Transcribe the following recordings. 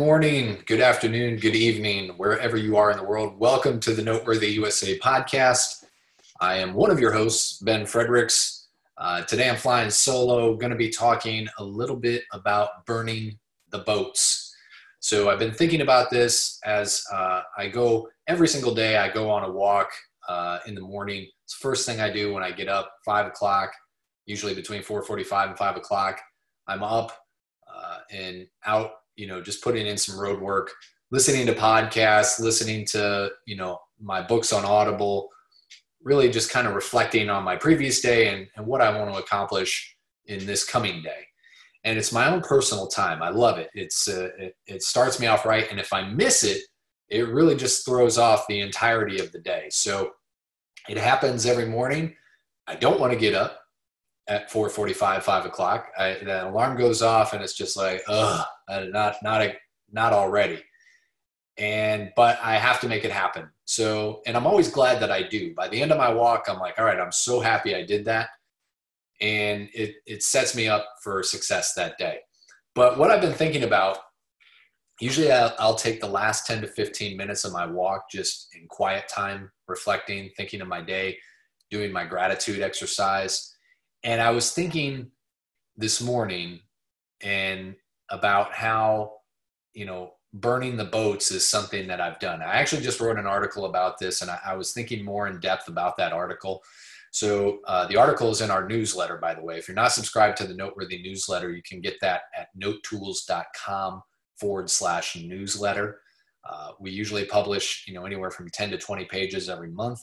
Morning, good afternoon, good evening, wherever you are in the world. Welcome to the Noteworthy USA podcast. I am one of your hosts, Ben Fredericks. Uh, today I'm flying solo, going to be talking a little bit about burning the boats. So I've been thinking about this as uh, I go every single day. I go on a walk uh, in the morning. It's the first thing I do when I get up, five o'clock, usually between 4:45 and five o'clock. I'm up uh, and out you know just putting in some road work listening to podcasts listening to you know my books on audible really just kind of reflecting on my previous day and, and what i want to accomplish in this coming day. And it's my own personal time. I love it. It's uh, it, it starts me off right. And if i miss it it really just throws off the entirety of the day. So it happens every morning. I don't want to get up at 4:45, 5 o'clock. I, the alarm goes off, and it's just like, ugh, not not a, not already. And but I have to make it happen. So, and I'm always glad that I do. By the end of my walk, I'm like, all right, I'm so happy I did that, and it it sets me up for success that day. But what I've been thinking about, usually I'll, I'll take the last 10 to 15 minutes of my walk just in quiet time, reflecting, thinking of my day, doing my gratitude exercise and I was thinking this morning and about how, you know, burning the boats is something that I've done. I actually just wrote an article about this and I, I was thinking more in depth about that article. So uh, the article is in our newsletter, by the way. If you're not subscribed to the Noteworthy newsletter, you can get that at notetools.com forward slash newsletter. Uh, we usually publish, you know, anywhere from 10 to 20 pages every month.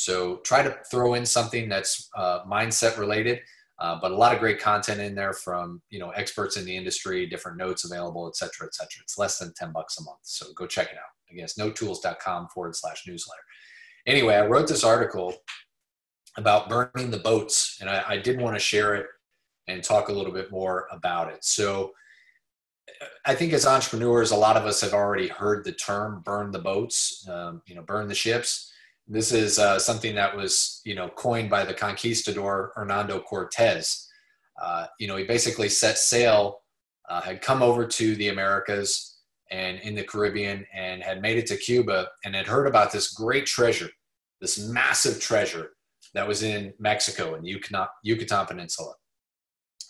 So try to throw in something that's uh, mindset related, uh, but a lot of great content in there from you know experts in the industry, different notes available, et cetera, et cetera. It's less than 10 bucks a month. So go check it out. Again, it's notetools.com forward slash newsletter. Anyway, I wrote this article about burning the boats, and I, I did want to share it and talk a little bit more about it. So I think as entrepreneurs, a lot of us have already heard the term burn the boats, um, you know, burn the ships this is uh, something that was, you know, coined by the conquistador Hernando Cortez. Uh, you know, he basically set sail, uh, had come over to the Americas and in the Caribbean and had made it to Cuba and had heard about this great treasure, this massive treasure that was in Mexico and Yucatan, Yucatan Peninsula.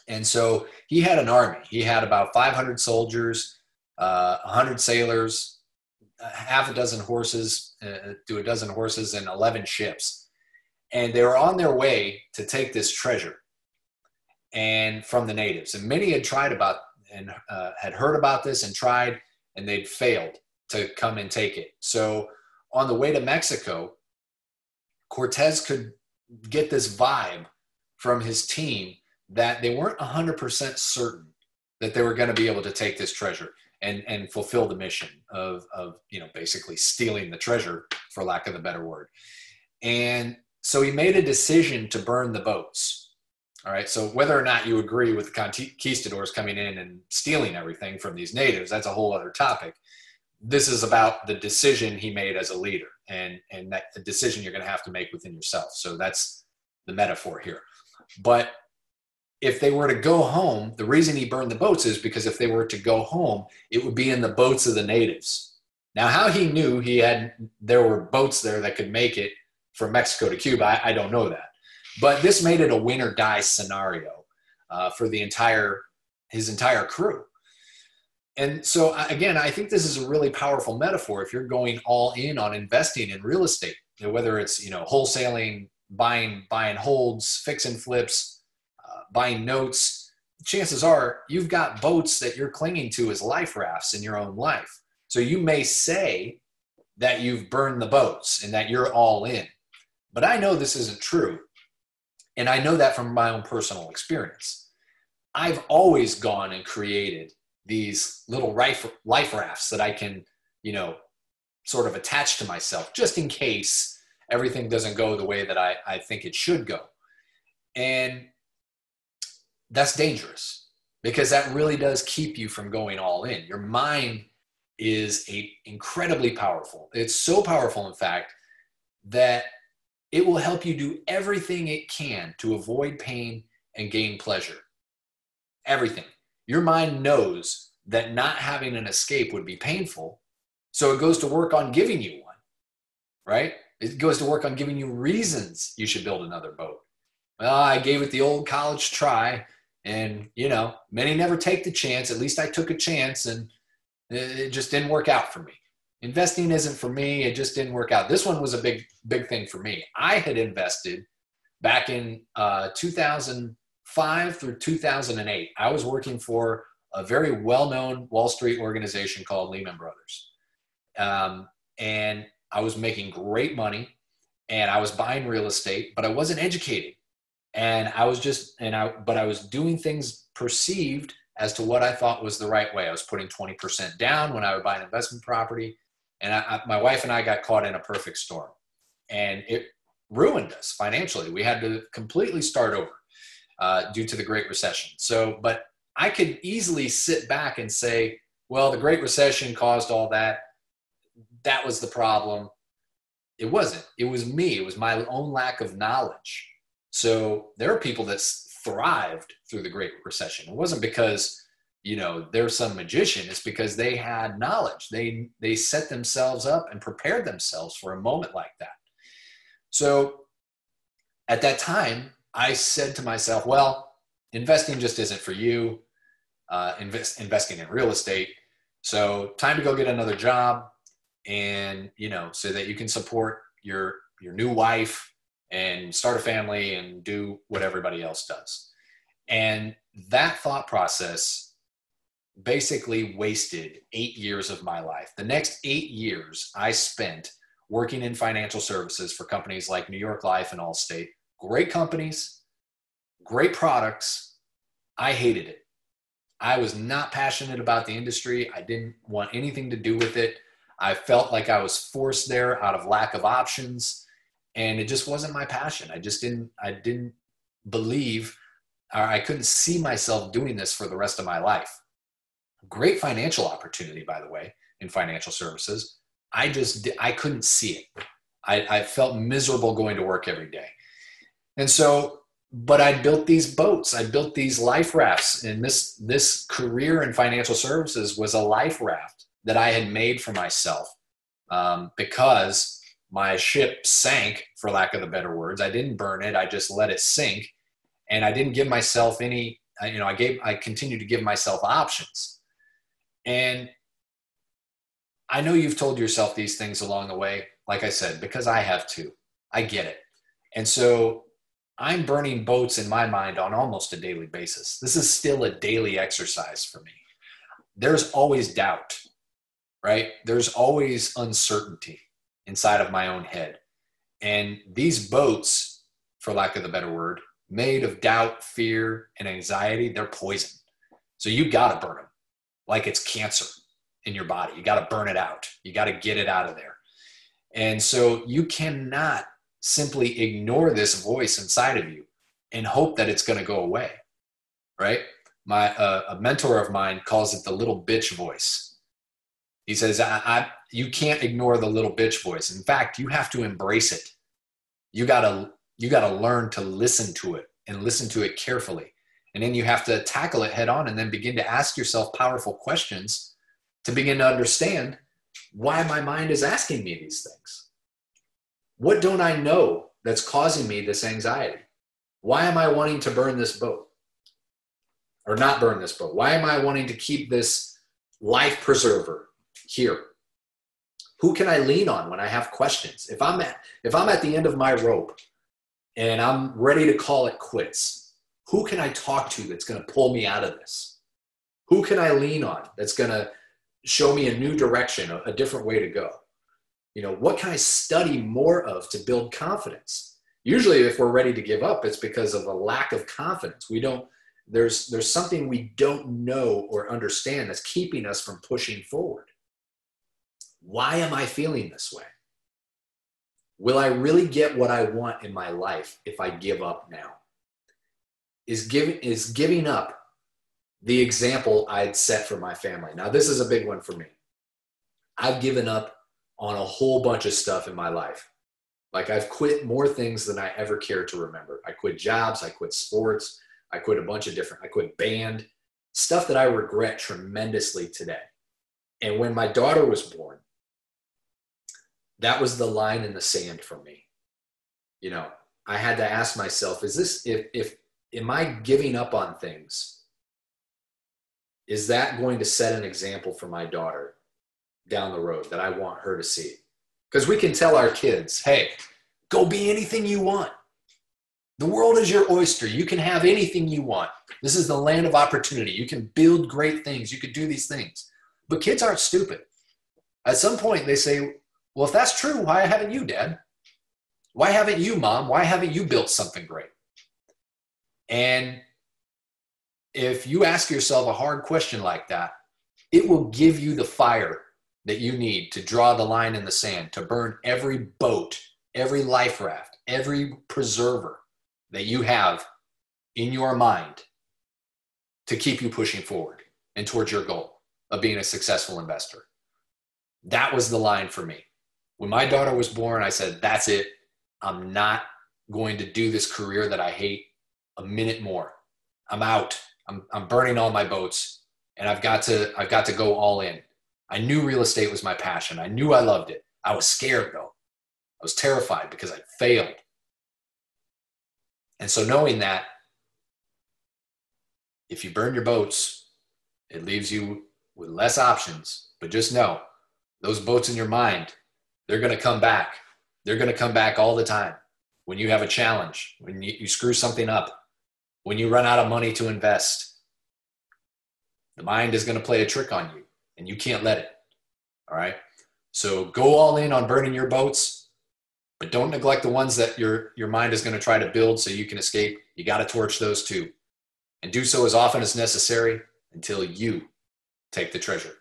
And so he had an army. He had about 500 soldiers, uh, 100 sailors, half a dozen horses uh, to a dozen horses and 11 ships. And they were on their way to take this treasure and from the natives. And many had tried about and uh, had heard about this and tried, and they'd failed to come and take it. So on the way to Mexico, Cortez could get this vibe from his team that they weren't 100% certain that they were going to be able to take this treasure and and fulfill the mission of of you know basically stealing the treasure for lack of a better word. And so he made a decision to burn the boats. All right so whether or not you agree with the conquistadors coming in and stealing everything from these natives that's a whole other topic. This is about the decision he made as a leader and and that the decision you're going to have to make within yourself. So that's the metaphor here. But if they were to go home, the reason he burned the boats is because if they were to go home, it would be in the boats of the natives. Now, how he knew he had there were boats there that could make it from Mexico to Cuba, I, I don't know that. But this made it a win or die scenario uh, for the entire his entire crew. And so again, I think this is a really powerful metaphor if you're going all in on investing in real estate, whether it's you know wholesaling, buying buying holds, fix and flips, buying notes, chances are you've got boats that you're clinging to as life rafts in your own life. So you may say that you've burned the boats and that you're all in. But I know this isn't true. And I know that from my own personal experience. I've always gone and created these little life, rafts that I can, you know, sort of attach to myself just in case everything doesn't go the way that I, I think it should go. And that's dangerous because that really does keep you from going all in. Your mind is a incredibly powerful. It's so powerful, in fact, that it will help you do everything it can to avoid pain and gain pleasure. Everything. Your mind knows that not having an escape would be painful. So it goes to work on giving you one, right? It goes to work on giving you reasons you should build another boat. Well, I gave it the old college try, and you know, many never take the chance. At least I took a chance, and it just didn't work out for me. Investing isn't for me. It just didn't work out. This one was a big, big thing for me. I had invested back in uh, 2005 through 2008. I was working for a very well-known Wall Street organization called Lehman Brothers, um, and I was making great money, and I was buying real estate, but I wasn't educated, and I was just and I but I was doing things perceived as to what I thought was the right way. I was putting 20% down when I would buy an investment property. And I, I, my wife and I got caught in a perfect storm. And it ruined us financially. We had to completely start over uh, due to the Great Recession. So, but I could easily sit back and say, well, the Great Recession caused all that. That was the problem. It wasn't. It was me. It was my own lack of knowledge. So there are people that thrived through the Great Recession. It wasn't because you know they're some magician. It's because they had knowledge. They they set themselves up and prepared themselves for a moment like that. So at that time, I said to myself, well, investing just isn't for you. Uh, invest, investing in real estate. So time to go get another job, and you know, so that you can support your your new wife and start a family and do what everybody else does. And that thought process basically wasted eight years of my life. The next eight years I spent working in financial services for companies like New York Life and Allstate. Great companies, great products. I hated it. I was not passionate about the industry. I didn't want anything to do with it. I felt like I was forced there out of lack of options and it just wasn't my passion. I just didn't I didn't believe or I couldn't see myself doing this for the rest of my life. Great financial opportunity by the way in financial services I just I couldn't see it. I, I felt miserable going to work every day. And so, but I built these boats. I built these life rafts, and this this career in financial services was a life raft that I had made for myself um, because my ship sank, for lack of the better words. I didn't burn it. I just let it sink, and I didn't give myself any. You know, I gave. I continued to give myself options, and I know you've told yourself these things along the way, like I said, because I have too. I get it. And so I'm burning boats in my mind on almost a daily basis. This is still a daily exercise for me. There's always doubt, right? There's always uncertainty inside of my own head. And these boats, for lack of the better word, made of doubt, fear, and anxiety, they're poison. So you got to burn them like it's cancer in your body. You got to burn it out. You got to get it out of there. And so you cannot simply ignore this voice inside of you and hope that it's going to go away. Right? My uh, a mentor of mine calls it the little bitch voice. He says, I, I, "You can't ignore the little bitch voice. In fact, you have to embrace it. You gotta you gotta learn to listen to it and listen to it carefully, and then you have to tackle it head on, and then begin to ask yourself powerful questions to begin to understand why my mind is asking me these things. What don't I know that's causing me this anxiety? Why am I wanting to burn this boat? Or not burn this boat? Why am I wanting to keep this life preserver here? Who can I lean on when I have questions? If I'm at, if I'm at the end of my rope and I'm ready to call it quits, who can I talk to that's going to pull me out of this? Who can I lean on that's going to show me a new direction, a, a different way to go? You know, what can I study more of to build confidence? Usually, if we're ready to give up, it's because of a lack of confidence. We don't, there's, there's something we don't know or understand that's keeping us from pushing forward. Why am I feeling this way? Will I really get what I want in my life if I give up now? Is giving, is giving up the example I'd set for my family. Now, this is a big one for me. I've given up on a whole bunch of stuff in my life. Like, I've quit more things than I ever cared to remember. I quit jobs, I quit sports, I quit a bunch of different, I quit band. stuff that I regret tremendously today. And when my daughter was born, that was the line in the sand for me. You know, I had to ask myself, is this, if, if, am I giving up on things? Is that going to set an example for my daughter down the road that I want her to see? Because we can tell our kids, hey, go be anything you want. The world is your oyster. You can have anything you want. This is the land of opportunity. You can build great things. You could do these things. But kids aren't stupid. At some point, they say, well, if that's true, why haven't you, Dad? Why haven't you, Mom? Why haven't you built something great? And if you ask yourself a hard question like that, it will give you the fire that you need to draw the line in the sand, to burn every boat, every life raft, every preserver that you have in your mind to keep you pushing forward and towards your goal of being a successful investor. That was the line for me. When my daughter was born, I said, That's it. I'm not going to do this career that I hate a minute more. I'm out. I'm, I'm burning all my boats and I've got to I've got to go all in. I knew real estate was my passion. I knew I loved it. I was scared though. I was terrified because I failed. And so knowing that if you burn your boats, it leaves you with less options. But just know those boats in your mind, they're going to come back. They're going to come back all the time. When you have a challenge, when you, you screw something up, when you run out of money to invest, the mind is going to play a trick on you and you can't let it. All right. So go all in on burning your boats, but don't neglect the ones that your, your mind is going to try to build so you can escape. You got to torch those too. And do so as often as necessary until you take the treasure.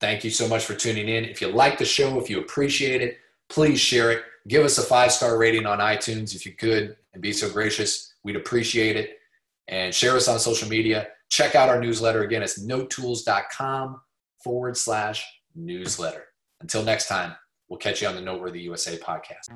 Thank you so much for tuning in. If you like the show, if you appreciate it, please share it. Give us a five star rating on iTunes if you could and be so gracious. We'd appreciate it. And share us on social media. Check out our newsletter. Again, it's notetools.com forward slash newsletter. Until next time, we'll catch you on the Noteworthy USA podcast.